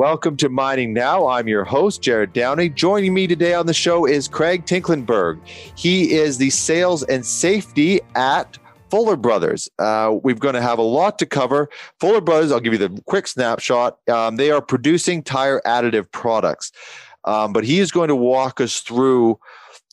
Welcome to Mining Now. I'm your host, Jared Downey. Joining me today on the show is Craig Tinklenberg. He is the sales and safety at Fuller Brothers. Uh, we're going to have a lot to cover. Fuller Brothers, I'll give you the quick snapshot. Um, they are producing tire additive products, um, but he is going to walk us through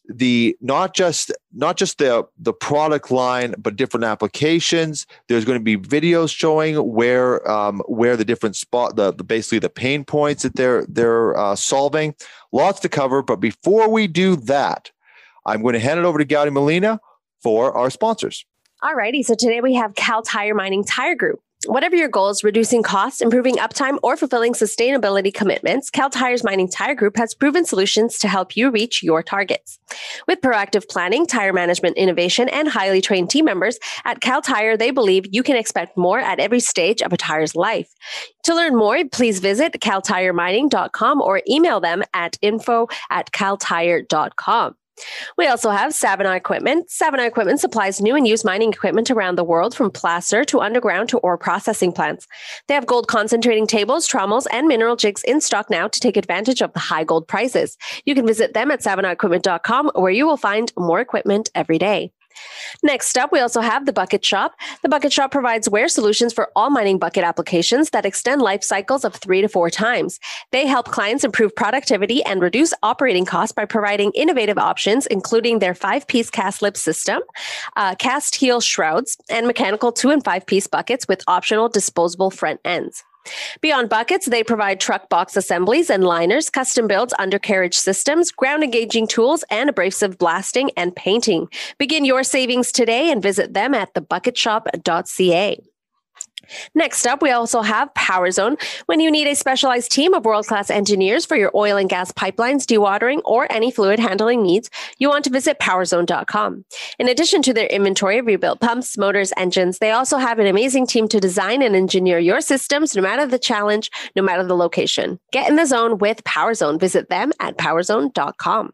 the not just not just the the product line but different applications. There's going to be videos showing where um, where the different spot the, the basically the pain points that they're they're uh, solving. Lots to cover but before we do that i'm going to hand it over to Gowdy Molina for our sponsors. Alrighty, so today we have Kal Tire Mining Tire Group. Whatever your goals, reducing costs, improving uptime, or fulfilling sustainability commitments, Kal Tire's Mining Tire Group has proven solutions to help you reach your targets. With proactive planning, tire management innovation, and highly trained team members at Cal Tire, they believe you can expect more at every stage of a tire's life. To learn more, please visit kaltiremining.com or email them at info at kaltire.com. We also have Savona Equipment. Savona Equipment supplies new and used mining equipment around the world from placer to underground to ore processing plants. They have gold concentrating tables, trommels, and mineral jigs in stock now to take advantage of the high gold prices. You can visit them at savonaequipment.com where you will find more equipment every day. Next up, we also have the Bucket Shop. The Bucket Shop provides wear solutions for all mining bucket applications that extend life cycles of three to four times. They help clients improve productivity and reduce operating costs by providing innovative options, including their five piece cast lip system, uh, cast heel shrouds, and mechanical two and five piece buckets with optional disposable front ends. Beyond buckets, they provide truck box assemblies and liners, custom builds, undercarriage systems, ground engaging tools, and abrasive blasting and painting. Begin your savings today and visit them at thebucketshop.ca. Next up, we also have Power Zone. When you need a specialized team of world class engineers for your oil and gas pipelines, dewatering, or any fluid handling needs, you want to visit powerzone.com. In addition to their inventory of rebuilt pumps, motors, engines, they also have an amazing team to design and engineer your systems no matter the challenge, no matter the location. Get in the zone with Power Zone. Visit them at powerzone.com.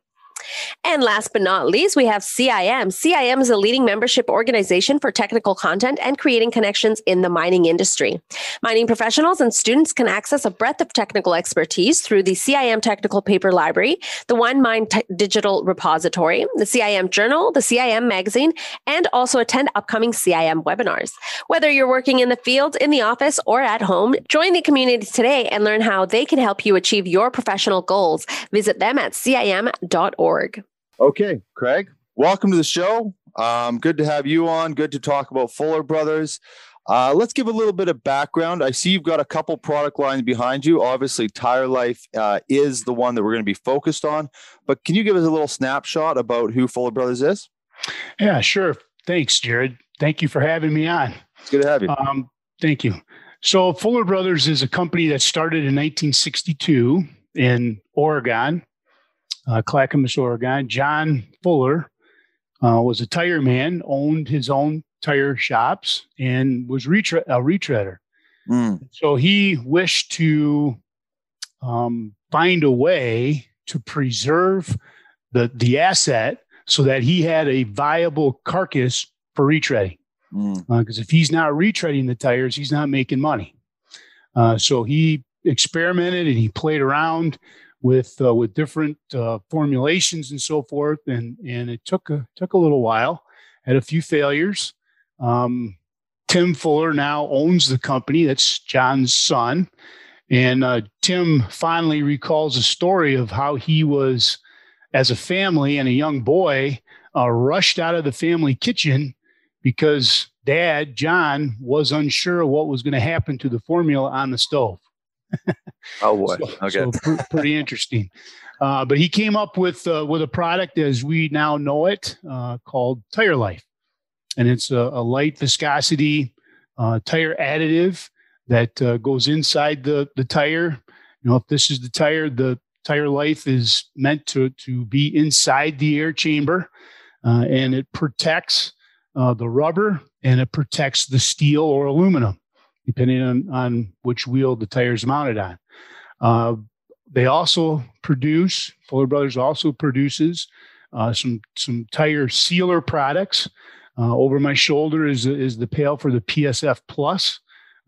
And last but not least, we have CIM. CIM is a leading membership organization for technical content and creating connections in the mining industry. Mining professionals and students can access a breadth of technical expertise through the CIM Technical Paper Library, the One Mine Te- Digital Repository, the CIM Journal, the CIM Magazine, and also attend upcoming CIM webinars. Whether you're working in the field, in the office, or at home, join the community today and learn how they can help you achieve your professional goals. Visit them at CIM.org. Okay, Craig, welcome to the show. Um, good to have you on. Good to talk about Fuller Brothers. Uh, let's give a little bit of background. I see you've got a couple product lines behind you. Obviously, Tire Life uh, is the one that we're going to be focused on. But can you give us a little snapshot about who Fuller Brothers is? Yeah, sure. Thanks, Jared. Thank you for having me on. It's good to have you. Um, thank you. So, Fuller Brothers is a company that started in 1962 in Oregon uh, Clackamas, Oregon. John Fuller uh, was a tire man, owned his own tire shops, and was retre- a retreader. Mm. So he wished to um, find a way to preserve the, the asset so that he had a viable carcass for retreading. Because mm. uh, if he's not retreading the tires, he's not making money. Uh, so he experimented and he played around with uh, with different uh, formulations and so forth, and and it took a took a little while. Had a few failures. Um, Tim Fuller now owns the company. That's John's son, and uh, Tim finally recalls a story of how he was, as a family and a young boy, uh, rushed out of the family kitchen because Dad John was unsure what was going to happen to the formula on the stove oh boy, so, okay, so pr- pretty interesting. Uh, but he came up with uh, with a product as we now know it uh, called Tire Life, and it's a, a light viscosity uh, tire additive that uh, goes inside the the tire. You know, if this is the tire, the tire life is meant to to be inside the air chamber, uh, and it protects the rubber and it protects the steel or aluminum depending on, on which wheel the tire is mounted on. Uh, they also produce, Fuller Brothers also produces uh, some, some tire sealer products. Uh, over my shoulder is, is the pail for the PSF Plus.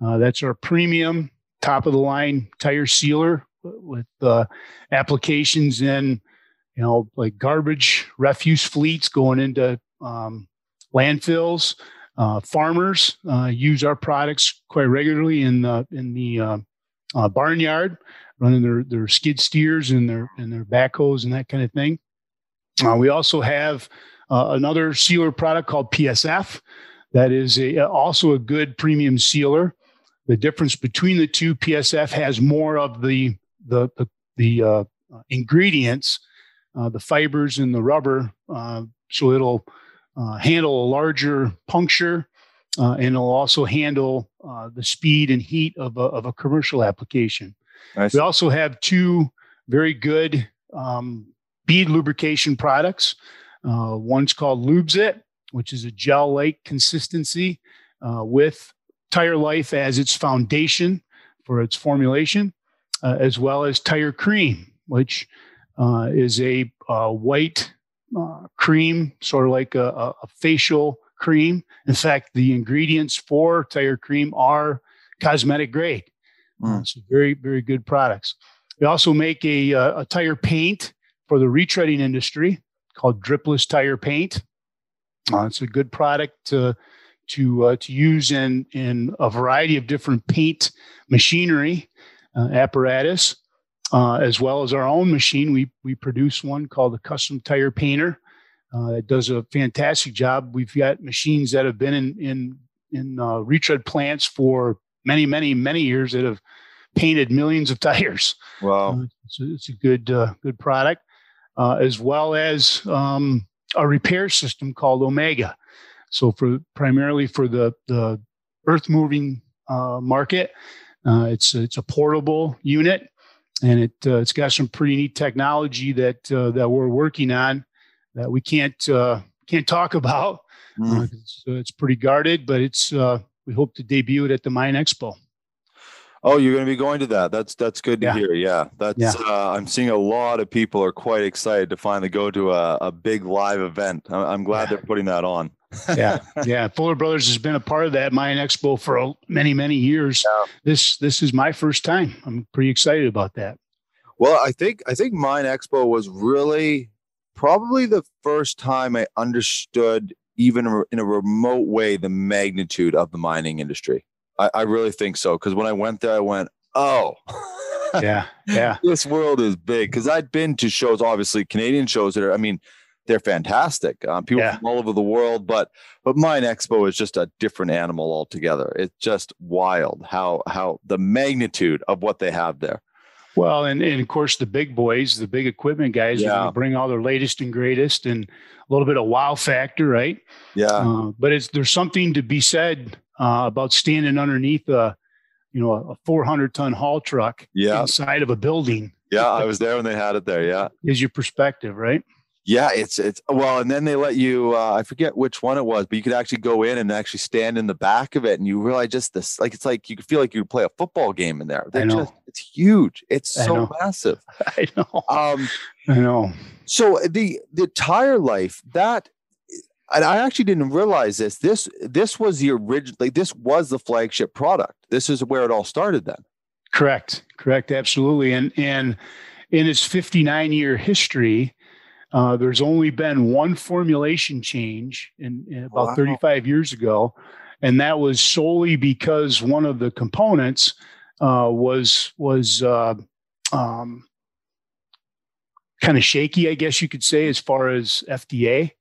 Uh, that's our premium top of the line tire sealer with uh, applications in, you know, like garbage refuse fleets going into um, landfills. Uh, farmers uh, use our products quite regularly in the in the uh, uh, barnyard, running their their skid steers and their and their backhoes and that kind of thing. We also have another sealer product called PSF that is a, also a good premium sealer. The difference between the two, PSF has more of the the the, the uh, ingredients, uh, the fibers and the rubber, uh, so it'll uh, handle a larger puncture, uh, and it'll also handle uh, the speed and heat of a, of a commercial application. Nice. We also have two very good um, bead lubrication products. one's called LubeZit, which is a gel-like consistency with tire life as its foundation for its formulation, uh, as well as tire cream, which uh, is a, a white uh, cream, sort of like a, a, facial cream. In fact, the ingredients for tire cream are cosmetic grade. Mm. so very, very good products. We also make a, uh, a tire paint for the retreading industry called dripless tire paint. Uh, it's a good product to to uh, to use in in a variety of different paint machinery uh, apparatus, uh, as well as our own machine. We we produce one called the Custom Tire Painter. Uh, it does a fantastic job. We've got machines that have been in in in uh, retread plants for many many many years that have painted millions of tires. Wow, uh, it's, a, it's, a, good good product, as well as um, a repair system called Omega. So for primarily for the the earth moving uh, market, uh, it's it's a portable unit, and it uh, it's got some pretty neat technology that uh, that we're working on that we can't uh, can't talk about. Mm. It's, it's, pretty guarded, but it's we hope to debut it at the MINExpo. Oh, you're going to be going to that. That's that's good to yeah. hear. Yeah, that's. Yeah. Uh, I'm seeing a lot of people are quite excited to finally go to a, a big live event. I'm, I'm glad yeah. they're putting that on. Yeah, yeah. Fuller Brothers has been a part of that MINExpo for many many years. This this is my first time. I'm pretty excited about that. Well, I think I think MINExpo was really probably the first time I understood even in a remote way the magnitude of the mining industry. I, I really think so. Because when I went there, I went, oh, yeah, yeah. this world is big. Because I'd been to shows, obviously Canadian shows that are, I mean, they're fantastic. Um, people yeah. from all over the world, but but MINExpo is just a different animal altogether. It's just wild how how the magnitude of what they have there. Well, and, and of course the big boys, the big equipment guys, yeah. bring all their latest and greatest, and a little bit of wow factor, right? Yeah. Uh, but it's there's something to be said uh, about standing underneath a, you know, a 400 ton haul truck yeah. inside of a building. Yeah, I was there when they had it there. Yeah, is your perspective right? Yeah, it's it's well, and then they let you. Uh, I forget which one it was, but you could actually go in and actually stand in the back of it, and you realize just this, like it's like you could feel like you could play a football game in there. They're I know. Just, it's huge. It's so massive. I know. Um, I know. So the the tire life that and I actually didn't realize this. This this was the original. Like, this was the flagship product. This is where it all started. Then, correct, correct, absolutely. And and in its 59 year history, uh, there's only been one formulation change in, in about wow. 35 years ago, and that was solely because one of the components uh, was was uh, um, kind of shaky, I guess you could say, as far as FDA.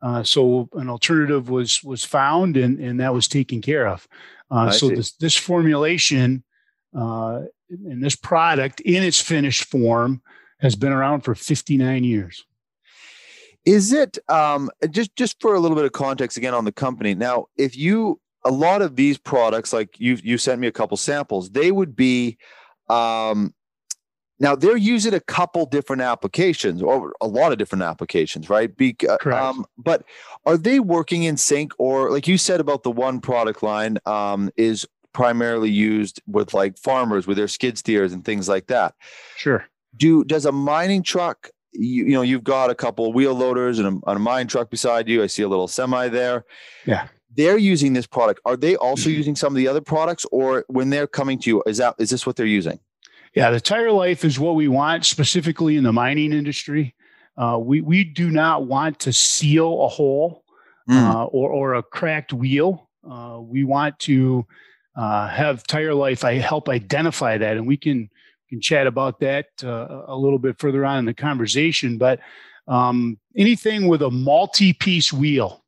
Uh, so an alternative was was found, and and that was taken care of. Uh, so this this formulation uh, and this product in its finished form has been around for 59 years. Is it um, just just for a little bit of context again on the company? Now, if you a lot of these products, like you you sent me a couple samples, they would be um, now they're using a couple different applications or a lot of different applications, right? Be, uh, Correct. Um, but are they working in sync or like you said about the one product line um, is primarily used with like farmers with their skid steers and things like that? Sure. Do does a mining truck you, you know you've got a couple wheel loaders and a, a mine truck beside you. I see a little semi there. Yeah. they're using this product, are they also using some of the other products, or when they're coming to you, is that is this what they're using? Yeah, the tire life is what we want specifically in the mining industry. Uh, we we do not want to seal a hole mm. uh, or or a cracked wheel. Uh, we want to uh, have tire life. I help identify that, and we can can chat about that uh, a little bit further on in the conversation. But um, anything with a multi-piece wheel,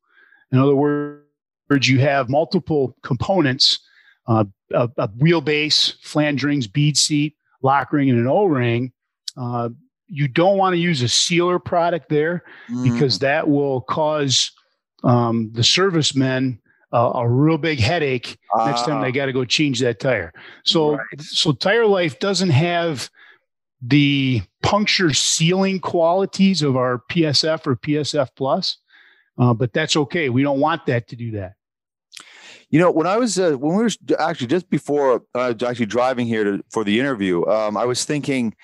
in other words, you have multiple components: uh, a, a wheelbase, flange rings, bead seat, lock ring, and an O-ring. Uh, you don't want to use a sealer product there mm. because that will cause um, the servicemen uh, a real big headache uh, next time they ah. got to go change that tire. So, right. so tire life doesn't have the puncture sealing qualities of our PSF or PSF plus, uh, but that's okay. We don't want that to do that. You know, when I was uh, when we were actually just before I was actually driving here to, for the interview, um, I was thinking.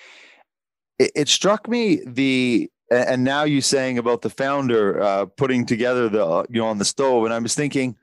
It, it struck me the and now you saying about the founder uh, putting together the you know on the stove. And i was thinking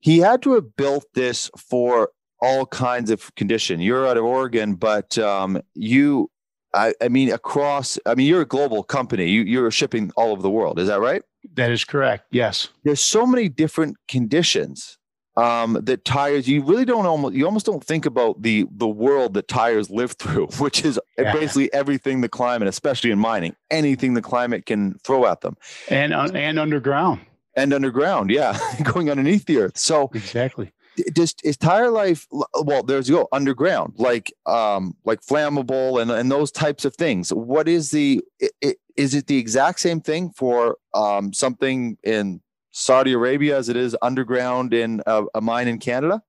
he had to have built this for all kinds of condition. You're out of oregon but um, you I, I, mean across i mean you're a global company. You, you're shipping all over the world. Is that right? That is correct. Yes. There's so many different conditions um, that tires you really don't almost you almost don't think about the the world that tires live through which is yeah. basically everything the climate especially in mining anything the climate can throw at them. And uh, and underground. And underground yeah going underneath the earth. So exactly. just is tire life well there's you go underground like um like flammable and and those types of things. What is the it, is it the exact same thing for um something in Saudi Arabia as it is underground in a, a mine in Canada?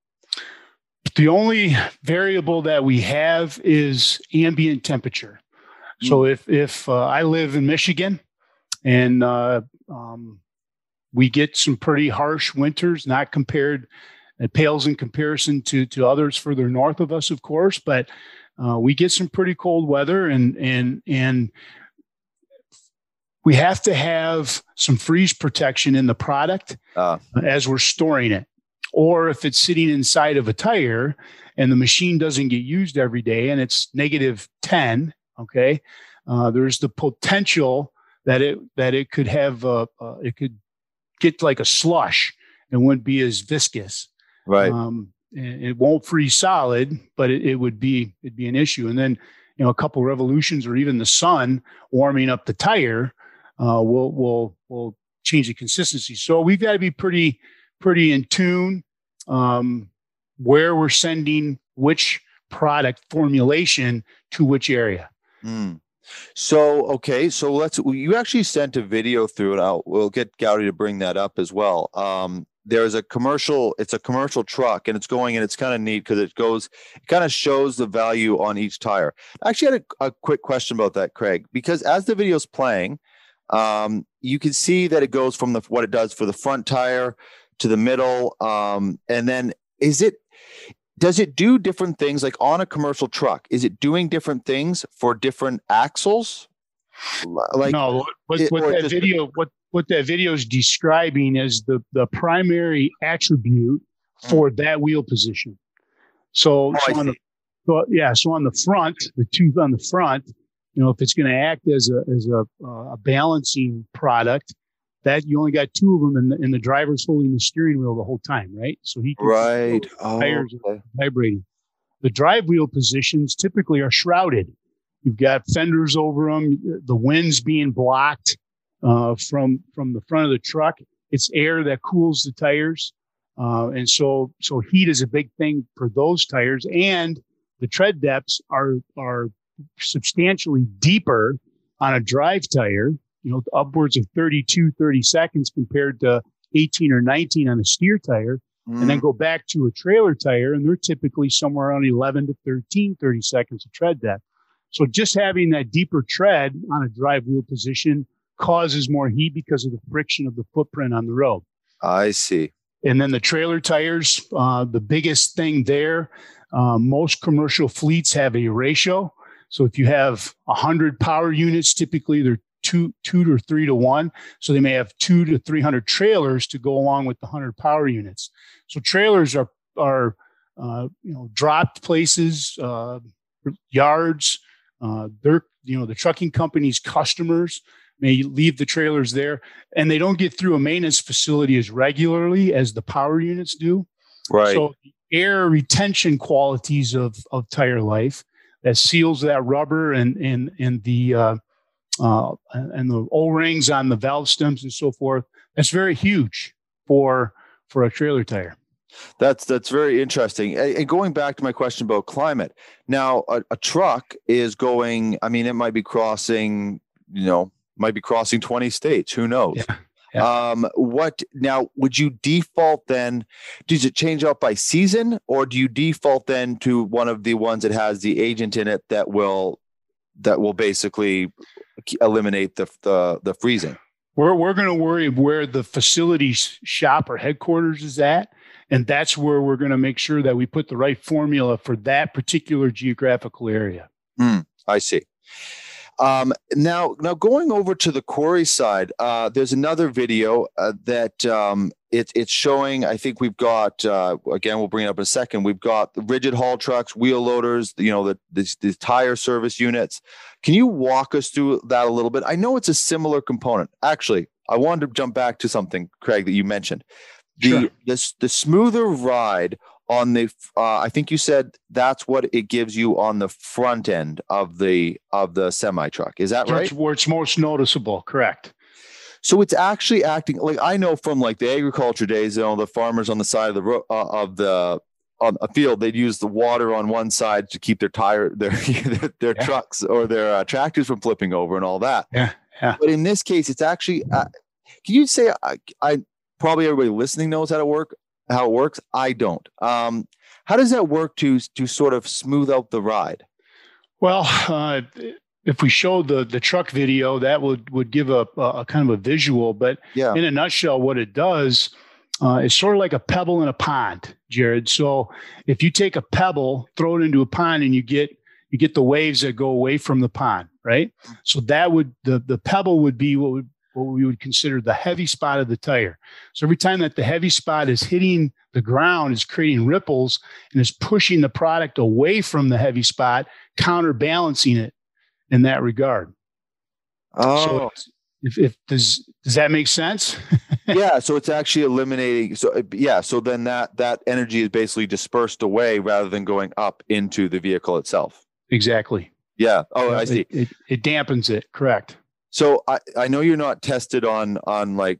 The only variable that we have is ambient temperature. So hmm. if if uh, I live in Michigan and uh, um, we get some pretty harsh winters, not compared, it pales in comparison to to others further north of us, of course, but uh, we get some pretty cold weather and and and we have to have some freeze protection in the product uh. as we're storing it. Or if it's sitting inside of a tire and the machine doesn't get used every day and it's negative 10, okay, uh, there's the potential that it that it could have uh, uh, it could get like a slush and wouldn't be as viscous. Right. Um, it won't freeze solid, but it, it would be it'd be an issue. And then you know a couple revolutions or even the sun warming up the tire uh, will will will change the consistency. So we've got to be pretty pretty in tune um, where we're sending which product formulation to which area. Mm. So okay, so let's. You actually sent a video through it. I'll we'll get Gowdy to bring that up as well. Um, there's a commercial. It's a commercial truck, and it's going, and it's kind of neat because it goes. It kind of shows the value on each tire. I actually had a, a quick question about that, Craig, because as the video's playing, um, you can see that it goes from the what it does for the front tire to the middle, um, and then is it does it do different things like on a commercial truck? Is it doing different things for different axles? Like no, what, what that just, video what what that video is describing is the the primary attribute for mm. that wheel position. So, oh, so on the so, yeah, so on the front, the tooth on the front, you know, if it's going to act as a as a, uh, a balancing product, that you only got two of them, and the, and the driver's holding the steering wheel the whole time, right? So he right oh, tires okay. vibrating. The drive wheel positions typically are shrouded. You've got fenders over them. The wind's being blocked uh, from from the front of the truck. It's air that cools the tires, uh, and so so heat is a big thing for those tires. And the tread depths are are substantially deeper on a drive tire, you know, upwards of 32, 30 seconds compared to 18 or 19 on a steer tire. Mm. And then mm. go back to a trailer tire, and they're typically somewhere around 11 to 13, 30 seconds of tread depth. So just having that deeper tread on a drive wheel position causes more heat because of the friction of the footprint on the road. I see. And then the trailer tires, uh, the biggest thing there, uh, most commercial fleets have a ratio so if you have 100 power units, typically they're two two to three to one. So they may have two to three hundred trailers to go along with the hundred power units. So trailers are are uh, you know dropped places, uh, yards. Uh, they're you know the trucking company's customers may leave the trailers there, and they don't get through a maintenance facility as regularly as the power units do. Right. So air retention qualities of of tire life that seals that rubber and and and the uh, uh, and the O rings on the valve stems and so forth. That's very huge for for a trailer tire. That's that's very interesting. And going back to my question about climate, now a, a truck is going. I mean, it might be crossing. You know, might be crossing twenty states. Who knows? Yeah. Yeah. Um, what now? Would you default then? Does it change out by season, or do you default then to one of the ones that has the agent in it that will that will basically eliminate the the, the freezing? We're we're going to worry where the facility shop or headquarters is at, and that's where we're going to make sure that we put the right formula for that particular geographical area. Mm, I see. Um, now, now going over to the quarry side, uh, there's another video uh, that um, it, it's showing. I think we've got uh, again. We'll bring it up in a second. We've got rigid haul trucks, wheel loaders. You know the, the the tire service units. Can you walk us through that a little bit? I know it's a similar component. Actually, I wanted to jump back to something, Craig, that you mentioned. The Sure. the, the smoother ride on the uh, I think you said that's what it gives you on the front end of the of the semi truck. Is that right? Where it's most noticeable. Correct. So it's actually acting like I know from like the agriculture days, you know, the farmers on the side of the ro- uh, of the on a field, they'd use the water on one side to keep their tire their their, their Yeah. trucks or their uh, tractors from flipping over and all that. Yeah, yeah. But in this case, it's actually. Uh, can you say I, I probably everybody listening knows how to work how it works? I don't. Um, how does that work to to sort of smooth out the ride? Well, uh, if we showed the the truck video, that would would give a, a kind of a visual. But Yeah. in a nutshell, what it does uh, is sort of like a pebble in a pond, Jared. So if you take a pebble, throw it into a pond, and you get you get the waves that go away from the pond, right? So that would the the pebble would be what would what we would consider the heavy spot of the tire. So every time that the heavy spot is hitting the ground, it's creating ripples and is pushing the product away from the heavy spot, counterbalancing it in that regard. Oh, So if, if does does that make sense? yeah. So it's actually eliminating. So uh, yeah. So then that that energy is basically dispersed away rather than going up into the vehicle itself. exactly. Yeah. Oh, I It- see. It, it dampens it. Correct. So I, I know you're not tested on on like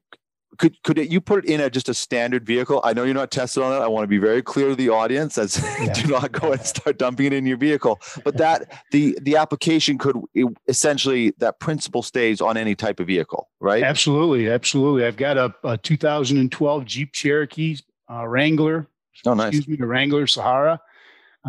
could could it, you put it in a just a standard vehicle? I know you're not tested on it. I want to be very clear to the audience as Yeah. do not go and start dumping it in your vehicle. But that the the application could it- essentially that principle stays on any type of vehicle, right? Absolutely, absolutely. I've got a, a 2012 Jeep Cherokee uh, Wrangler. Oh, nice. Excuse me, the Wrangler Sahara.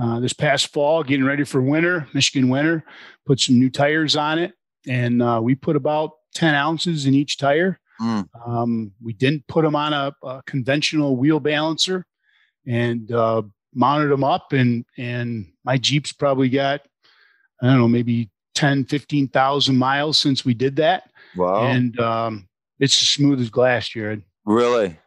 Uh, this past fall, getting ready for winter, Michigan winter, put some new tires on it, and uh, we put about 10 ounces in each tire. Mm. Um, we didn't put them on a, a conventional wheel balancer, and uh, mounted them up, and and my Jeep's probably got I don't know maybe 10, 15,000 miles since we did that Wow. and um, it's as smooth as glass, Jared. really?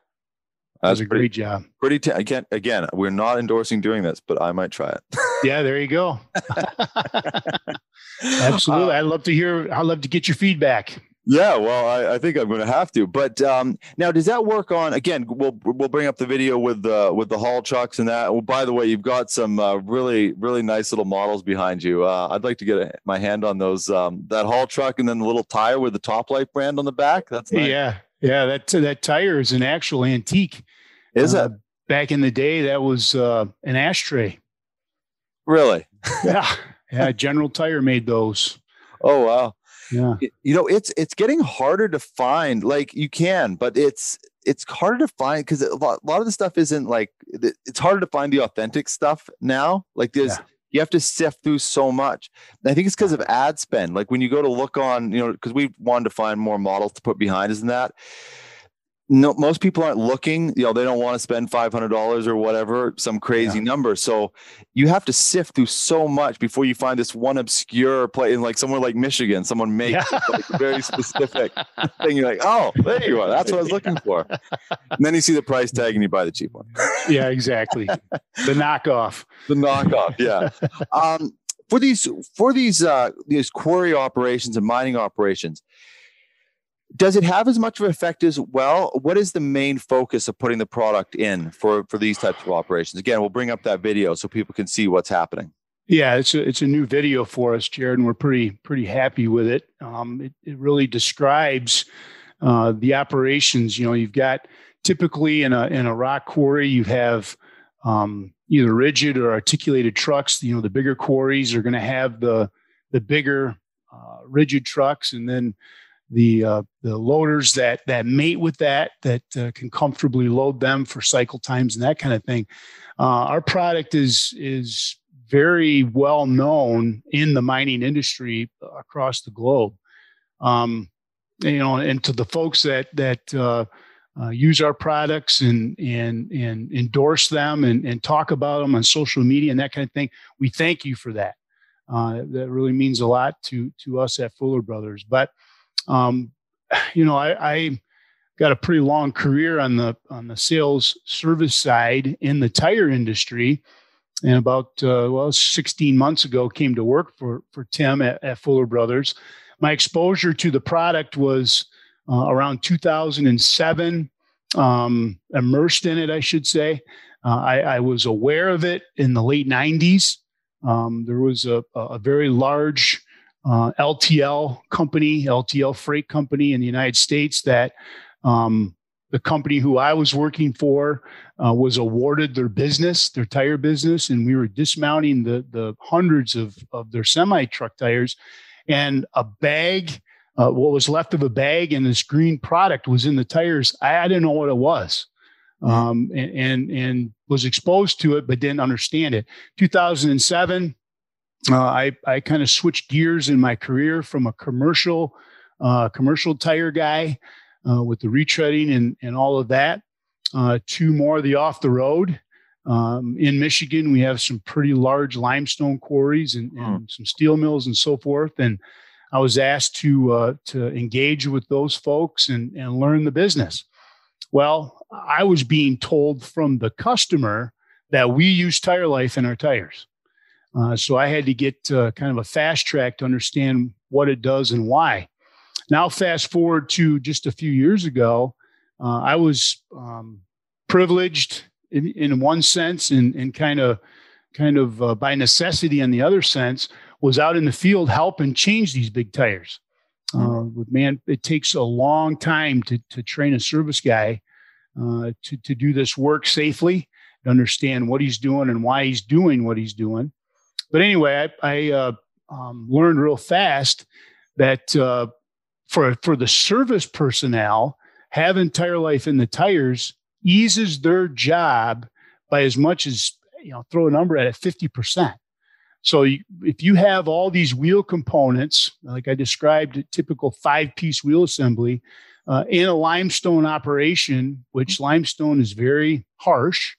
That was That's a pretty great job. pretty t- again again, we're not endorsing doing this, but I might try it. Yeah, there you go. Absolutely. Uh, I'd love to hear. I'd love to get your feedback. Yeah, well, I, I think I'm going to have to. But um, now, does that work on? Again, we'll we'll bring up the video with the with the haul trucks and that. Well, by the way, you've got some uh, really really nice little models behind you. Uh, I'd like to get a, my hand on those. Um, that haul truck and then the little tire with the Top Life brand on the back. That's nice. Yeah, yeah. That that tire is an actual antique. Is Uh, it Back in the day, that was uh, an ashtray. Really? Yeah, yeah. General Tire made those. Oh wow. Yeah, You know, it's it's getting harder to find. Like you can, but it's it's harder to find because a lot, a lot of the stuff isn't like it's harder to find the authentic stuff now. Like there's Yeah. you have to sift through so much. And I think it's because of ad spend. Like when you go to look on, you know, because we wanted to find more models to put behind us and that. No, most people aren't looking. You know, they don't want to spend five hundred dollars or whatever, some crazy yeah. number. So you have to sift through so much before you find this one obscure place in like somewhere like Michigan. Someone makes yeah. like very specific thing. You're like, oh, there you are. That's what I was looking for. And then you see the price tag and you buy the cheap one. yeah, exactly. The knockoff. The knockoff. Yeah. Um, for these for these uh, these quarry operations and mining operations does it have as much of an effect as well? What is the main focus of putting the product in for for these types of operations? Again we'll bring up that video so people can see what's happening. Yeah it's a, it's a new video for us jared and we're pretty pretty happy with it. Um, it, it really describes uh, the operations. You know you've got typically in a in a rock quarry you have um, either rigid or articulated trucks. You know the bigger quarries are going to have the the bigger uh, rigid trucks and then the uh, the loaders that that mate with that that uh, can comfortably load them for cycle times and that kind of thing. Uh, our product is is very well known in the mining industry across the globe. Um, you know, and to the folks that that uh, uh, use our products and and and endorse them and, and talk about them on social media and that kind of thing, we thank you for that. Uh, that really means a lot to to us at Fuller Brothers. But um, you know, I, I got a pretty long career on the on the sales service side in the tire industry. And about uh, well 16 months ago came to work for for tim at, at fuller brothers. My exposure to the product was uh, around 2007 um, immersed in it i should say. Uh, I, I, was aware of it in the late 90s um, there was a, a very large uh, LTL company, LTL freight company in the United States that um, the company who I was working for uh, was awarded their business, their tire business, and we were dismounting the the hundreds of of their semi truck tires, and a bag, uh, what was left of a bag, and this green product was in the tires. I, I didn't know what it was, um, and, and and was exposed to it, but didn't understand it. 2007 uh, I, I kind of switched gears in my career from a commercial uh, commercial tire guy uh, with the retreading and, and all of that uh, to more the off the road. Um, in Michigan, we have some pretty large limestone quarries and, and hmm. some steel mills and so forth. And I was asked to uh, to engage with those folks and, and learn the business. Well, I was being told from the customer that we use Tire Life in our tires. Uh, so I had to get uh, kind of a fast track to understand what it does and why. Now, fast forward to just a few years ago, uh, I was um, privileged in, in one sense, and, and kind of, kind of uh, by necessity in the other sense, was out in the field helping change these big tires. Uh, with man, it takes a long time to to train a service guy uh, to to do this work safely, to understand what he's doing and why he's doing what he's doing. But anyway, I, I uh, um, learned real fast that uh, for for the service personnel, having tire life in the tires eases their job by as much as you know throw a number at it 50%. So you, if you have all these wheel components, like I described, a typical five-piece wheel assembly uh, in a limestone operation, which limestone is very harsh,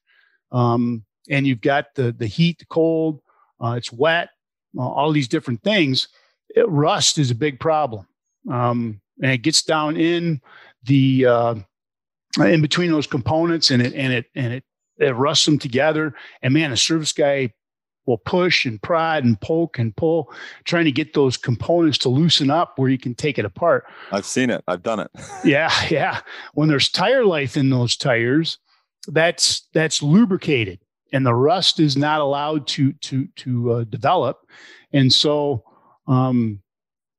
um, and you've got the the heat, the cold, uh, it's wet, uh, all these different things. It, rust is a big problem, um, and it gets down in the uh, in between those components, and it and it and it it rusts them together. And man, a service guy will push and prod and poke and pull, trying to get those components to loosen up where you can take it apart. I've seen it. I've done it. yeah, yeah. When there's tire life in those tires, that's that's lubricated and the rust is not allowed to to to uh, develop. And so, um,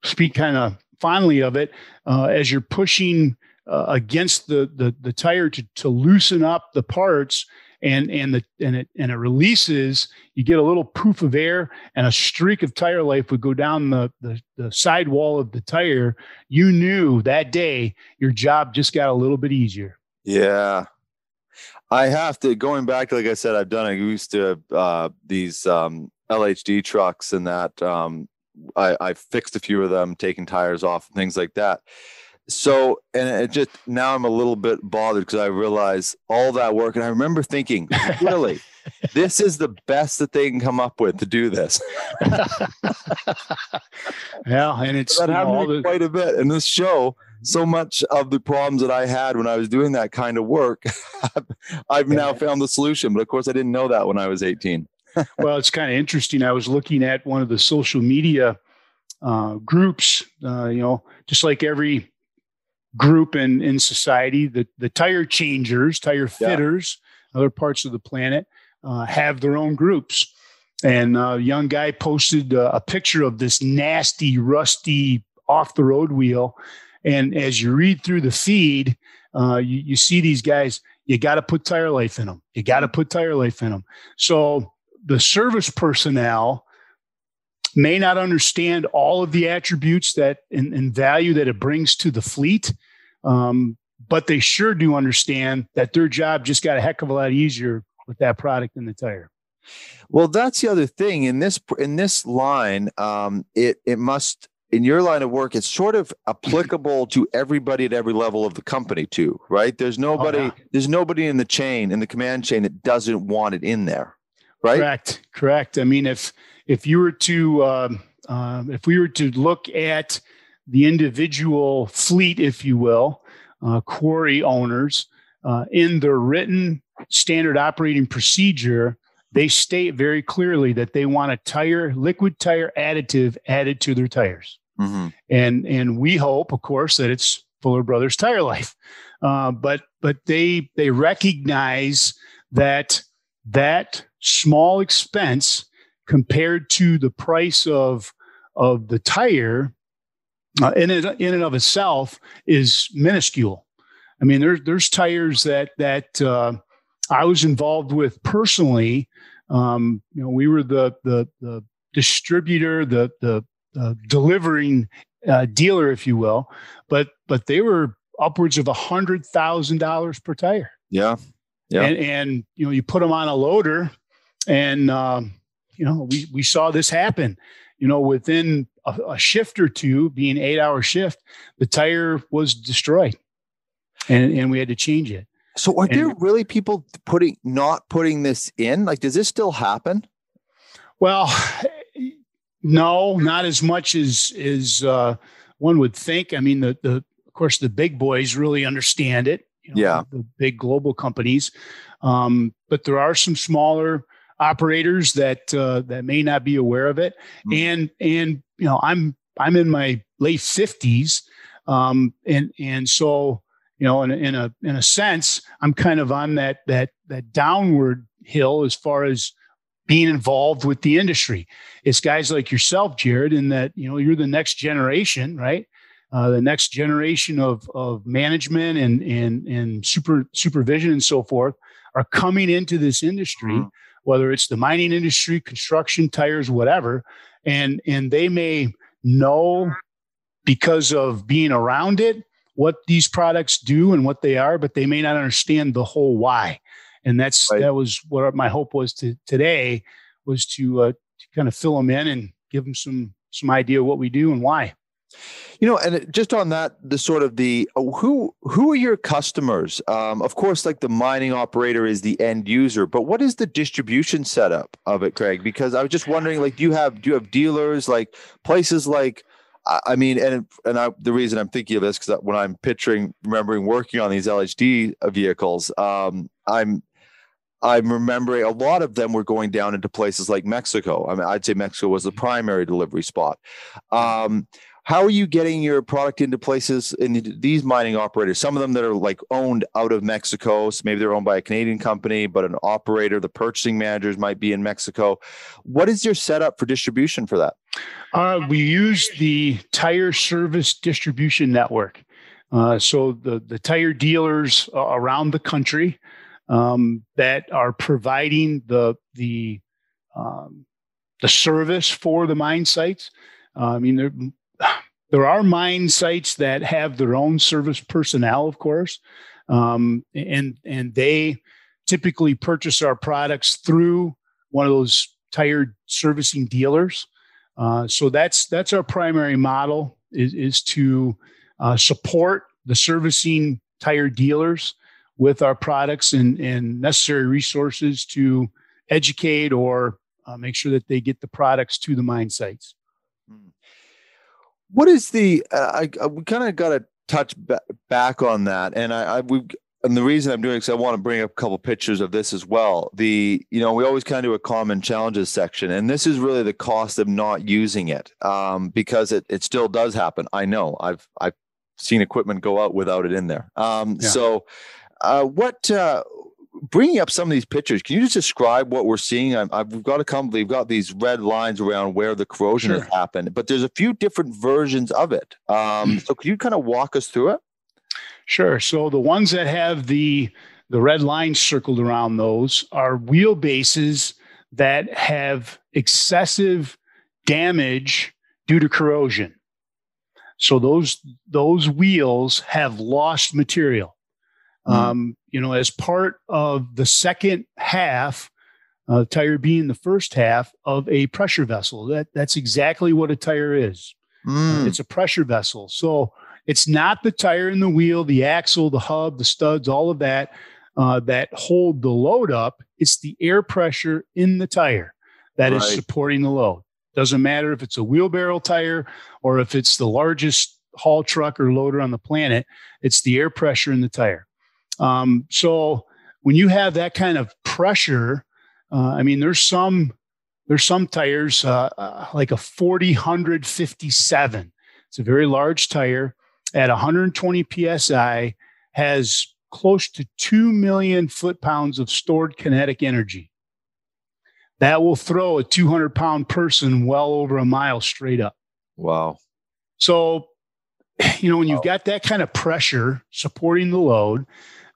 speak kind of fondly of it uh, as you're pushing uh, against the, the the tire to to loosen up the parts. And and the and it and it releases. You get a little poof of air, and a streak of tire life would go down the, the the side wall of the tire. You knew that day your job just got a little bit easier. Yeah, I have to going back like I said, I've done. I used to uh, these um, LHD trucks and that. Um, I, I fixed a few of them, taking tires off and things like that. So, and it just now I'm a little bit bothered because I realize all that work, and I remember thinking, really, this is the best that they can come up with to do this. yeah, and it's that happened the- quite a bit in this show. So much of the problems that I had when I was doing that kind of work, I've now found the solution. But of course, I didn't know that when I was 18. well, it's kind of interesting. I was looking at one of the social media uh, groups, uh, you know, just like every group in, in society, the, the tire changers, tire fitters, yeah. other parts of the planet uh, have their own groups. And a young guy posted a picture of this nasty, rusty off the road wheel. And as you read through the feed, uh, you, you see these guys, you got to put tire life in them. You got to put tire life in them. So the service personnel may not understand all of the attributes that and, and value that it brings to the fleet, um, but they sure do understand that their job just got a heck of a lot easier with that product in the tire. Well, that's the other thing in this in this line. Um, it it must in your line of work, it's sort of applicable to everybody at every level of the company too, right? There's nobody, oh, yeah. there's nobody in the chain, in the command chain that doesn't want it in there, right? Correct, correct. I mean, if if you were to um, um, if we were to look at the individual fleet, if you will, uh, quarry owners uh, in their written standard operating procedure, they state very clearly that they want a tire liquid tire additive added to their tires, mm-hmm. and and we hope, of course, that it's Fuller Brothers Tire Life, uh, but but they they recognize that that small expense compared to the price of of the tire uh, in it, in and of itself is minuscule. I mean, there's there's tires that that uh, I was involved with personally. Um, you know, we were the the the distributor, the the uh, delivering uh, dealer, if you will, but but they were upwards of a hundred thousand dollars per tire. Yeah, yeah. And, and you know, you put them on a loader, and um, you know, we, we saw this happen, you know, within a, a shift or two being eight hour shift, the tire was destroyed and, and we had to change it. So are and, there really people putting, not putting this in? Like, does this still happen? Well, no, not as much as, as, uh, one would think. I mean, the, the, of course, the big boys really understand it. You know, yeah. The big global companies. Um, but there are some smaller, operators that uh, that may not be aware of it. Mm-hmm. And and you know, I'm I'm in my late fifties, um, and and so you know, in, in a in a sense, I'm kind of on that that that downward hill as far as being involved with the industry. It's guys like yourself, Jared, in that you know you're the next generation, right? Uh, the next generation of of management and and and super supervision and so forth are coming into this industry. Mm-hmm whether it's the mining industry, construction, tires, whatever, and and they may know because of being around it what these products do and what they are, but they may not understand the whole why. And that's right. that was what my hope was to today was to, uh, to kind of fill them in and give them some some idea of what we do and why. You know, and just on that, the sort of the uh, who who are your customers? Um, of course, like the mining operator is the end user, but what is the distribution setup of it, Craig? Because I was just wondering, like, do you have do you have dealers like places like? I mean, and and I, the reason I'm thinking of this because when I'm picturing, remembering working on these LHD vehicles, um, I'm I'm remembering a lot of them were going down into places like Mexico. I mean, I'd say Mexico was the primary delivery spot. Um, how are you getting your product into places in these mining operators? Some of them that are like owned out of Mexico, so maybe they're owned by a Canadian company, but an operator, the purchasing managers might be in Mexico. What is your setup for distribution for that? Uh, we use the tire service distribution network. Uh, so the the tire dealers around the country um, that are providing the the um, the service for the mine sites. Uh, I mean, there there are mine sites that have their own service personnel, of course, um, and and they typically purchase our products through one of those tire servicing dealers. Uh, so that's that's our primary model is is to uh, support the servicing tire dealers with our products and, and necessary resources to educate or uh, make sure that they get the products to the mine sites. Hmm. What is the? Uh, I, we kind of got to touch b- back on that, and I, I we and the reason I'm doing it is I want to bring up a couple pictures of this as well. The you know we always kind of do a common challenges section, and this is really the cost of not using it um, because it it still does happen. I know I've I've seen equipment go out without it in there. Um, yeah. So, uh, what uh, bringing up some of these pictures, can you just describe what we're seeing? i have got a couple. We've got these red lines around where the corrosion sure. has happened, but there's a few different versions of it. Um, so, can you kind of walk us through it? Sure. So, the ones that have the the red lines circled around those are wheelbases that have excessive damage due to corrosion. So those those wheels have lost material. Mm. Um, you know, as part of the second half, uh, tire being the first half of a pressure vessel. That that's exactly what a tire is. Mm. Uh, it's a pressure vessel. So it's not the tire and the wheel, the axle, the hub, the studs, all of that uh, that hold the load up. It's the air pressure in the tire that right. is supporting the load. Doesn't matter if it's a wheelbarrow tire or if it's the largest haul truck or loader on the planet, it's the air pressure in the tire. Um, so when you have that kind of pressure, uh, I mean, there's some there's some tires uh, uh, like a 40157. It's a very large tire at 120 psi has close to 2 million foot pounds of stored kinetic energy that will throw a 200 pound person well over a mile straight up. Wow. So, you know, when you've got that kind of pressure supporting the load,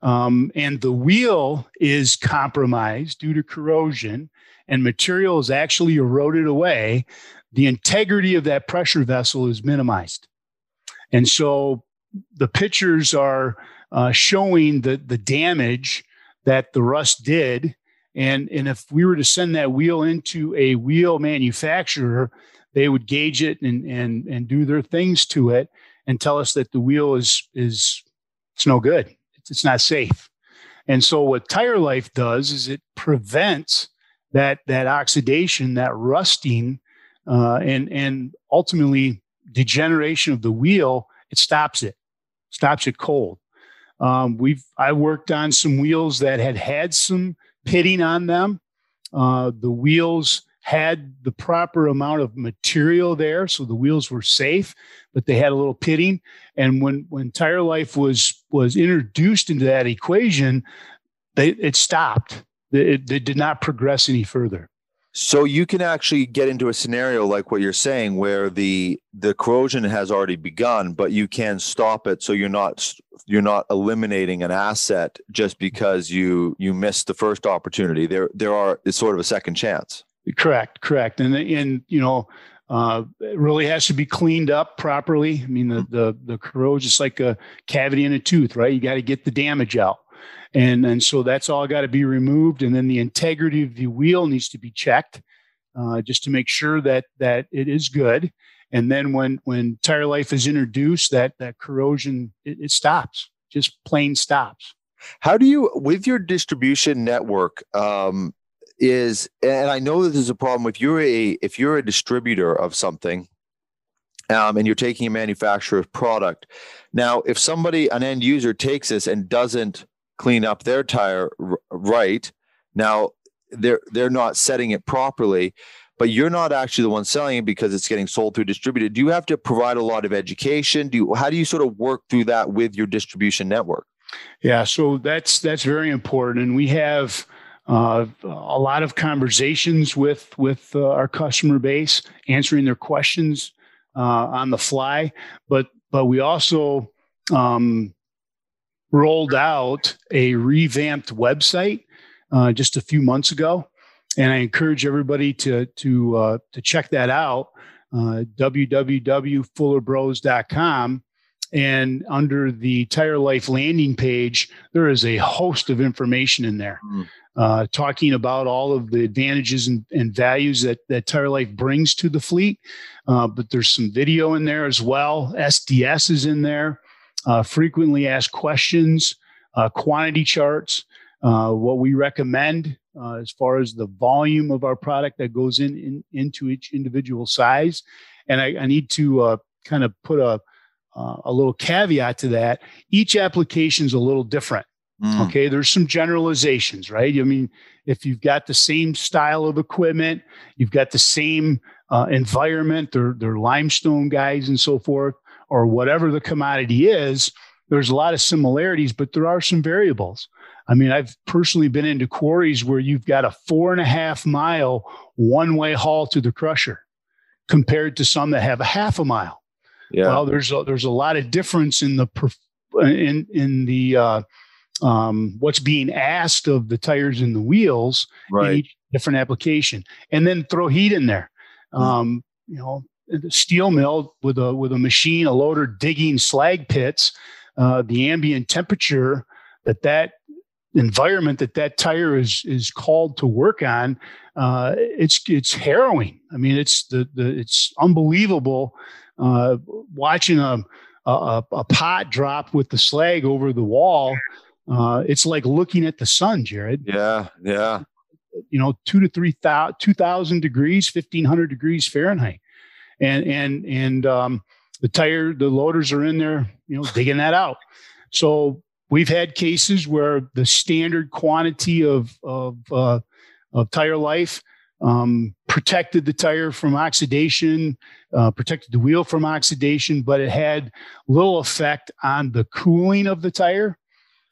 um, and the wheel is compromised due to corrosion, and material is actually eroded away, the integrity of that pressure vessel is minimized. And so the pictures are uh, showing the, the damage that the rust did and, and if we were to send that wheel into a wheel manufacturer, they would gauge it and, and, and do their things to it and tell us that the wheel is, is it's no good. It's, not safe. And so what tire life does is it prevents that, that oxidation, that rusting, uh, and, and ultimately degeneration of the wheel. It stops it, stops it cold. Um, we've I worked on some wheels that had had some pitting on them. Uh, the wheels had the proper amount of material there, so the wheels were safe, but they had a little pitting. And when when tire life was was introduced into that equation, they, it stopped. It, it did not progress any further. So you can actually get into a scenario like what you're saying, where the the corrosion has already begun, but you can stop it. So you're not you're not eliminating an asset just because you you missed the first opportunity. There there are it's sort of a second chance. Correct, correct, and and you know. Uh, it really has to be cleaned up properly. I mean, the the the corrosion is like a cavity in a tooth, right? You got to get the damage out and and so that's all got to be removed and then the integrity of the wheel needs to be checked uh, just to make sure that that it is good and then when when tire life is introduced that that corrosion it, it stops just plain stops how do you with your distribution network um, is and i know that there's a problem if you're a if you're a distributor of something um, and you're taking a manufacturer's product now if somebody an end user takes this and doesn't clean up their tire r- right. Now they're they're not setting it properly, but you're not actually the one selling it because it's getting sold through distributed. Do you have to provide a lot of education? Do you how do you sort of work through that with your distribution network? Yeah, so that's that's very important, and we have uh, a lot of conversations with with uh, our customer base, answering their questions uh, on the fly. But but we also um, rolled out a revamped website uh, just a few months ago, and I encourage everybody to to uh, to check that out. Uh, www.fullerbros.com, And under the Tire Life landing page, there is a host of information in there. Mm. Uh, talking about all of the advantages and, and, values that, that Tire Life brings to the fleet. Uh, but there's some video in there as well. SDS is in there. Uh, frequently asked questions, uh, quantity charts, uh, what we recommend uh, as far as the volume of our product that goes in, in into each individual size. And I, I need to kind of put a uh, a little caveat to that each application is a little different mm. okay? There's some generalizations right? I mean if you've got the same style of equipment you've got the same uh, environment they're, they're limestone guys and so forth or whatever the commodity is there's a lot of similarities but there are some variables. I mean i've personally been into quarries where you've got a four and a half mile one way haul to the crusher compared to some that have a half a mile yeah. Well, there's a, there's a lot of difference in the in in the uh, um, what's being asked of the tires and the wheels right. in each different application, and then throw heat in there. Mm-hmm. Um, you know, the steel mill with a with a machine, a loader digging slag pits, uh, the ambient temperature that that environment that that tire is is called to work on, uh, it's it's harrowing. I mean, it's the the it's unbelievable uh, watching a, a, a pot drop with the slag over the wall. Uh, it's like looking at the sun, Jared. Yeah, yeah. You know, two to three thousand, two thousand degrees, fifteen hundred degrees Fahrenheit, and and and um, the tire, the loaders are in there, you know, digging that out. So we've had cases where the standard quantity of of uh, of tire life um, protected the tire from oxidation, uh, protected the wheel from oxidation, but it had little effect on the cooling of the tire,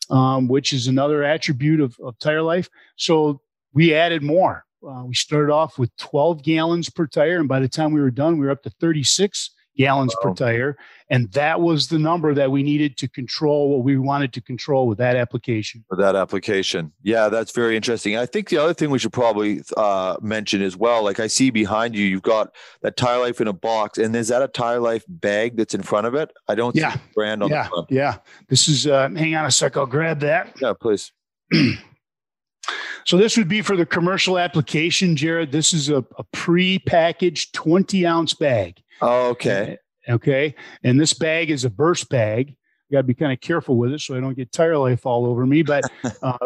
um, which is another attribute of, of, tire life. So we added more. Uh, we started off with 12 gallons per tire, and by the time we were done, we were up to 36 gallons wow. per tire. And that was the number that we needed to control what we wanted to control with that application. With that application. Yeah, that's very interesting. I think the other thing we should probably uh, mention as well, like I see behind you, you've got that Tire Life in a box. And is that a Tire Life bag that's in front of it? I don't yeah. see brand on yeah. the front. Yeah. This is, uh, hang on a sec. I'll grab that. Yeah, please. So this would be for the commercial application, Jared. This is a, a pre-packaged 20 ounce bag. Oh, okay. Okay. And this bag is a burst bag. You got to be kind of careful with it so I don't get tire life all over me. But, uh,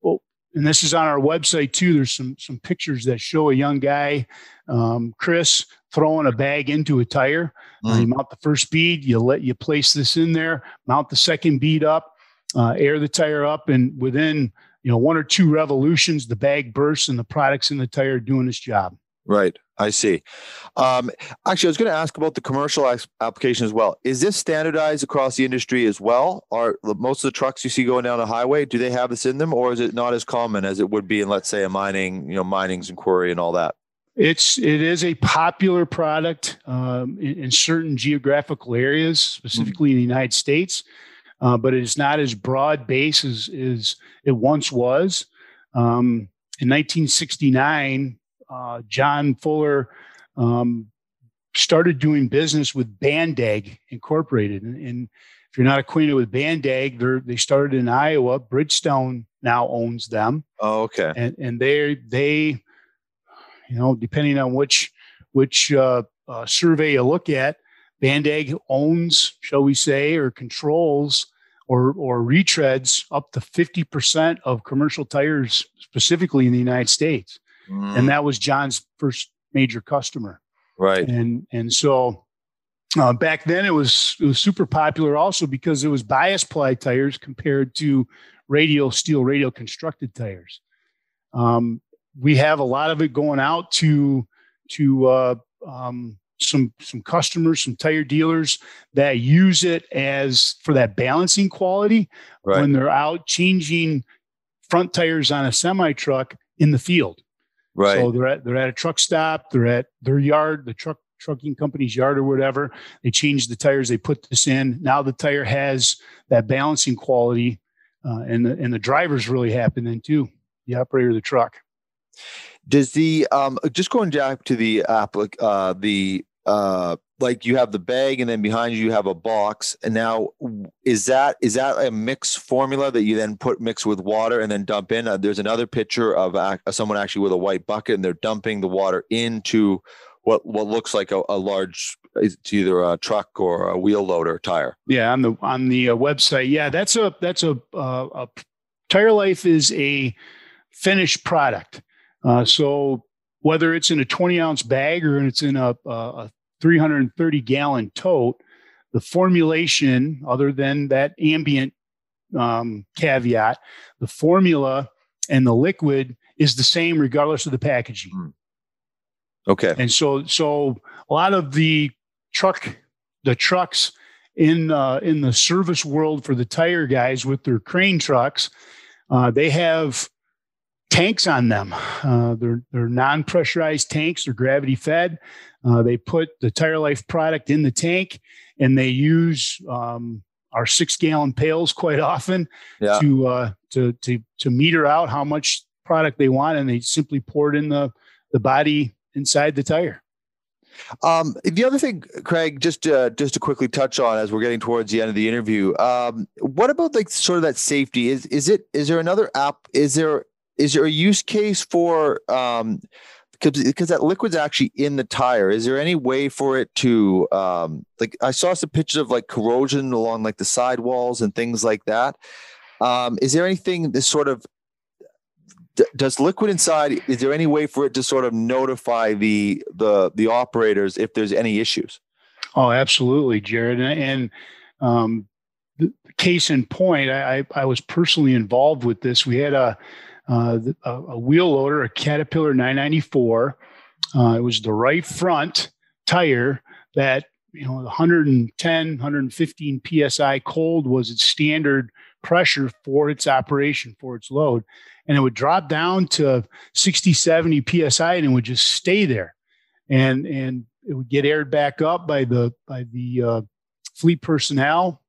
well, and this is on our website too. There's some some pictures that show a young guy, um, Chris, throwing a bag into a tire. Mm. Uh, you mount the first bead, you let you place this in there, mount the second bead up, uh, air the tire up, and within you know one or two revolutions, the bag bursts and the products in the tire doing its job. Right. I see. Um, actually, I was going to ask about the commercial application as well. Is this standardized across the industry as well? Are most of the trucks you see going down the highway, do they have this in them, or is it not as common as it would be in, let's say, a mining, you know, mining's and quarry and all that? It's it is a popular product um, in, in, certain geographical areas, specifically in the United States, uh, but it is not as broad based as, as it once was. Um, in 1969, uh, John Fuller um, started doing business with Bandag Incorporated. And, and, if you're not acquainted with Bandag, they they started in Iowa. Bridgestone now owns them. Oh, okay. And and they they, you know, depending on which which uh, uh, survey you look at, Bandag owns, shall we say, or controls or or retreads up to 50% of commercial tires specifically in the United States mm. and that was John's first major customer. Right. And and so uh, back then it was it was super popular also because it was bias ply tires compared to radial steel radial constructed tires. Um, we have a lot of it going out to to uh, um, some some customers, some tire dealers that use it as for that balancing quality right. when they're out changing front tires on a semi truck in the field. Right. So they're at they're at a truck stop. They're at their yard, the truck trucking company's yard or whatever. They change the tires. They put this in. Now the tire has that balancing quality, uh, and the and the driver's really happy then too. The operator of the truck. Does the um, just going back to the applic uh, the uh, like you have the bag and then behind you you have a box. And now is that is that a mix formula that you then put mix with water and then dump in? Uh, there's another picture of uh, someone actually with a white bucket and they're dumping the water into what what looks like a, a large it's either a truck or a wheel loader tire. Yeah on the on the uh, website. Yeah that's a that's a, uh, a tire life is a finished product. Uh, so whether it's in a 20 ounce bag or it's in a, a 330 gallon tote, the formulation, other than that ambient um, caveat, the formula and the liquid is the same regardless of the packaging. Hmm. Okay. And so, so a lot of the truck, the trucks in uh, in the service world for the tire guys with their crane trucks, uh, they have tanks on them. Uh, they're they're non-pressurized tanks. They're gravity fed. Uh, they put the Tire Life product in the tank, and they use um, our six-gallon pails quite often yeah. to uh, to to to meter out how much product they want, and they simply pour it in the the body inside the tire. Um, the other thing, Craig, just uh, just to quickly touch on as we're getting towards the end of the interview, um, what about like sort of that safety? Is is it is there another app? Is there is there a use case for um because that liquid's actually in the tire. Is there any way for it to um like i saw some pictures of like corrosion along like the sidewalls and things like that. Um is there anything that sort of does liquid inside is there any way for it to sort of notify the the the operators if there's any issues? Oh absolutely jared. And, and um the case in point I, I was personally involved with this. We had a uh, a, a, wheel loader, a Caterpillar 994. Uh, it was the right front tire that you know 110 115 psi cold was its standard pressure for its operation for its load. And it would drop down to 60 70 psi and it would just stay there. And and it would get aired back up by the by the uh, fleet personnel.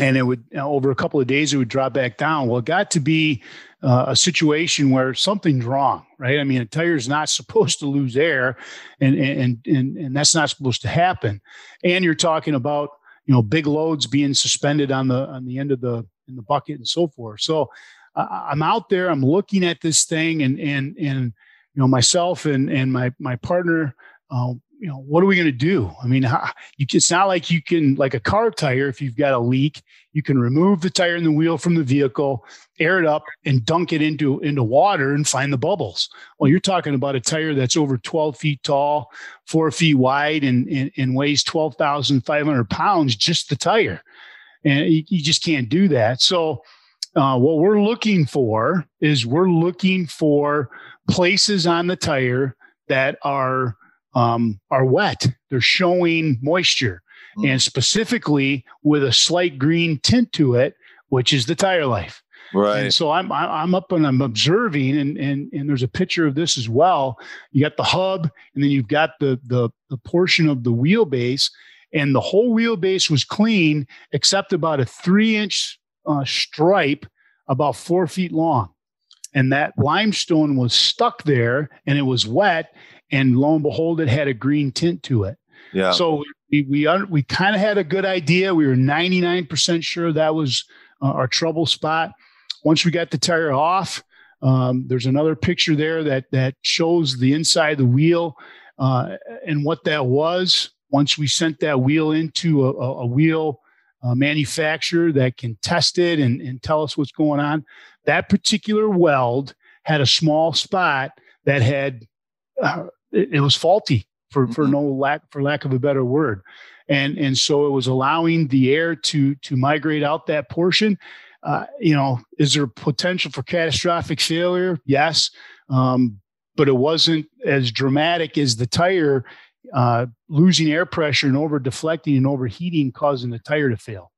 And it would you know, over a couple of days it would drop back down. Well it got to be uh, a situation where something's wrong right? I mean a tire is not supposed to lose air and, and and and that's not supposed to happen. And you're talking about you know big loads being suspended on the on the end of the in the bucket and so forth. So uh, i'm out there i'm looking at this thing and and and you know myself and and my my partner um, you know, what are we going to do? I mean, how, you, it's not like you can, like a car tire, if you've got a leak, you can remove the tire and the wheel from the vehicle, air it up, and dunk it into into water and find the bubbles. Well, you're talking about a tire that's over 12 feet tall, four feet wide, and and, and weighs 12,500 pounds, just the tire, and you, you just can't do that. So. Uh, what we're looking for is we're looking for places on the tire that are um, are wet. They're showing moisture, mm. and specifically with a slight green tint to it, which is the tire life. Right. And so I'm I'm up and I'm observing, and and and there's a picture of this as well. You got the hub, and then you've got the the the portion of the wheelbase, and the whole wheelbase was clean except about a three inch uh, stripe, about four feet long, and that limestone was stuck there, and it was wet, and lo and behold, it had a green tint to it. Yeah. So we we, we kind of had a good idea. We were 99% sure that was uh, our trouble spot. Once we got the tire off, um, there's another picture there that that shows the inside of the wheel uh, and what that was. Once we sent that wheel into a, a wheel uh, manufacturer that can test it and, and tell us what's going on, that particular weld had a small spot that had uh, it, it was faulty for mm-hmm. for no lack for lack of a better word. And and so it was allowing the air to to migrate out that portion. Uh, you know is there potential for catastrophic failure? Yes. Um, but it wasn't as dramatic as the tire uh, losing air pressure and over deflecting and overheating causing the tire to fail.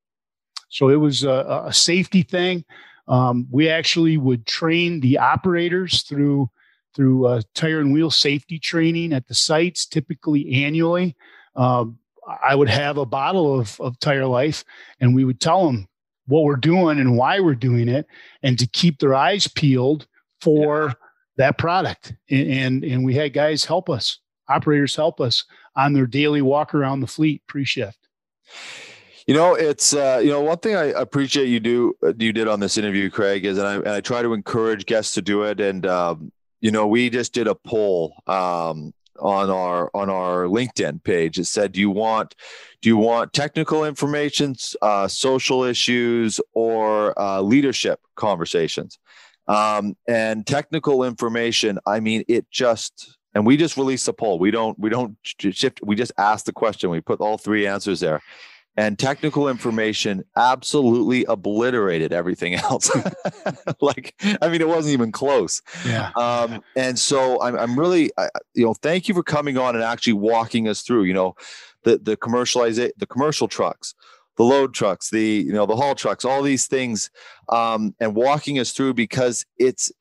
So it was a, a safety thing. Um, we actually would train the operators through through uh, tire and wheel safety training at the sites, typically annually. Um, I would have a bottle of, of Tire Life, and we would tell them what we're doing and why we're doing it, and to keep their eyes peeled for yeah. that product. And, and, and we had guys help us operators help us on their daily walk around the fleet pre-shift. You know, it's uh, you know one thing I appreciate you do uh, you did on this interview, Craig, is and I and I try to encourage guests to do it. And um, you know, we just did a poll um, on our on our LinkedIn page. It said, "Do you want do you want technical information, uh, social issues, or uh, leadership conversations?" Um, and technical information. I mean, it just and we just released a poll. We don't we don't shift. We just asked the question. We put all three answers there, and technical information absolutely obliterated everything else. like, I mean, it wasn't even close. Yeah. Um, and so I'm, I'm really, I, you know, thank you for coming on and actually walking us through, you know, the, the commercialization, the commercial trucks, the load trucks, the, you know, the haul trucks, all these things, um, and walking us through because it's,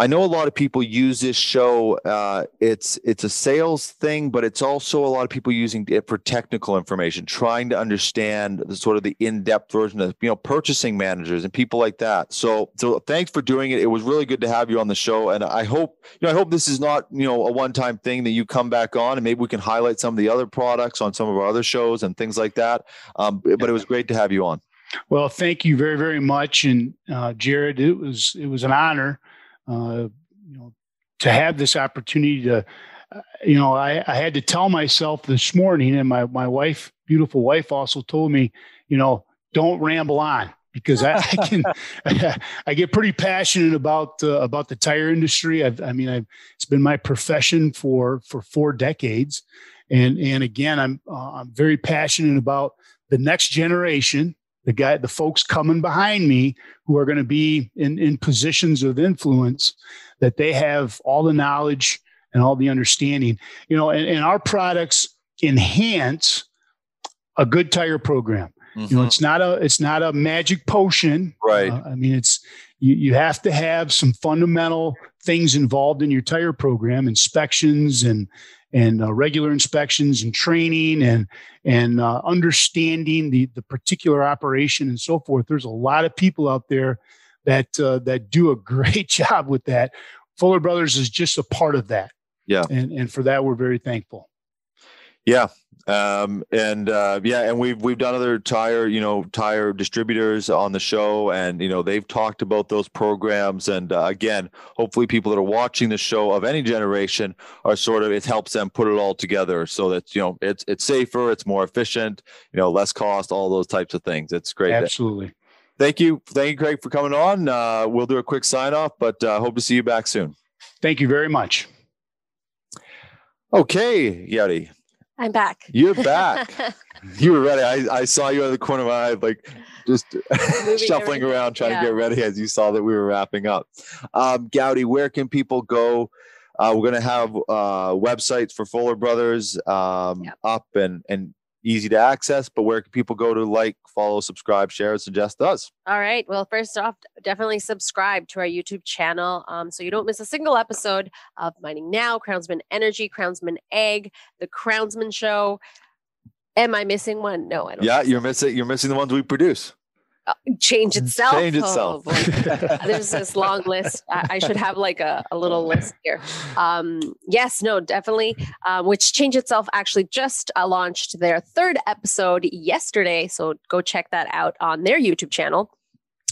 I know a lot of people use this show. Uh, it's it's a sales thing, but it's also a lot of people using it for technical information, trying to understand the sort of the in-depth version of you know purchasing managers and people like that. So so thanks for doing it. It was really good to have you on the show, and I hope you know I hope this is not you know a one-time thing that you come back on and maybe we can highlight some of the other products on some of our other shows and things like that. Um, but it was great to have you on. Well, thank you very very much, and uh, Jared, it was it was an honor uh, you know, to have this opportunity to, uh, you know, I, I had to tell myself this morning, and my my wife, beautiful wife, also told me, you know, don't ramble on because I, I can I get pretty passionate about uh, about the tire industry. I've, I mean, I've, it's been my profession for for four decades, and and again, I'm uh, I'm very passionate about the next generation the guy, the folks coming behind me who are going to be in, in positions of influence, that they have all the knowledge and all the understanding. You know, and, and our products enhance a good tire program. Mm-hmm. You know, mm-hmm. it's not a it's not a magic potion. Right. Uh, I mean, it's you, you have to have some fundamental things involved in your tire program, inspections and and uh, regular inspections and training and and uh, understanding the the particular operation and so forth. There's a lot of people out there that uh, that do a great job with that. Fuller Brothers is just a part of that. Yeah, and and for that we're very thankful. Yeah, um, and uh, yeah, and we've we've done other tire, you know, tire distributors on the show, and you know they've talked about those programs. And uh, again, hopefully, people that are watching the show of any generation are sort of it helps them put it all together so that you know it's it's safer, it's more efficient, you know, less cost, all those types of things. It's great. Absolutely. Thank you, thank you, Craig, for coming on. Uh, we'll do a quick sign off, but uh, hope to see you back soon. Thank you very much. Okay, Yeti. I'm back. You're back. you were ready. I, I saw you out of the corner of my eye, like just shuffling around trying yeah. to get ready as you saw that we were wrapping up. Um, Gowdy, where can people go? Uh, we're going to have uh, websites for Fuller Brothers um, yep. up and and easy to access, but where can people go to like, follow, subscribe, share, suggest us? All right. Well, first off, definitely subscribe to our YouTube channel um, so you don't miss a single episode of Mining Now, Crownsmen Energy, Crownsmen Egg, The Crownsmen Show. Am I missing one? No, I don't. Yeah, you're missing. You're missing the ones we produce. Uh, change itself. Change itself. Oh, There's this long list. I, I, should have like a, a little list here. Um, yes, no, definitely. Um, which Change Itself actually just uh, launched their third episode yesterday. So go check that out on their YouTube channel.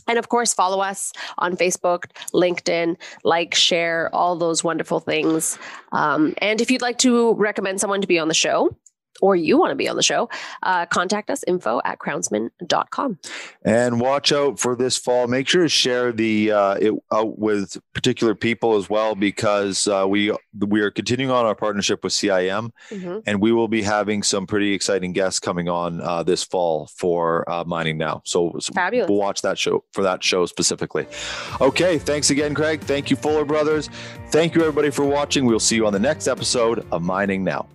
And of course, follow us on Facebook, LinkedIn, like, share, all those wonderful things. Um, and if you'd like to recommend someone to be on the show, or you want to be on the show, uh, contact us info at crownsmen.com. And watch out for this fall. Make sure to share the uh, it out with particular people as well, because uh, we we are continuing on our partnership with CIM, mm-hmm. and we will be having some pretty exciting guests coming on uh, this fall for uh, mining now. So, so Fabulous. we'll watch that show for that show specifically. Okay, thanks again, Craig. Thank you, Fuller Brothers. Thank you, everybody, for watching. We'll see you on the next episode of Mining Now.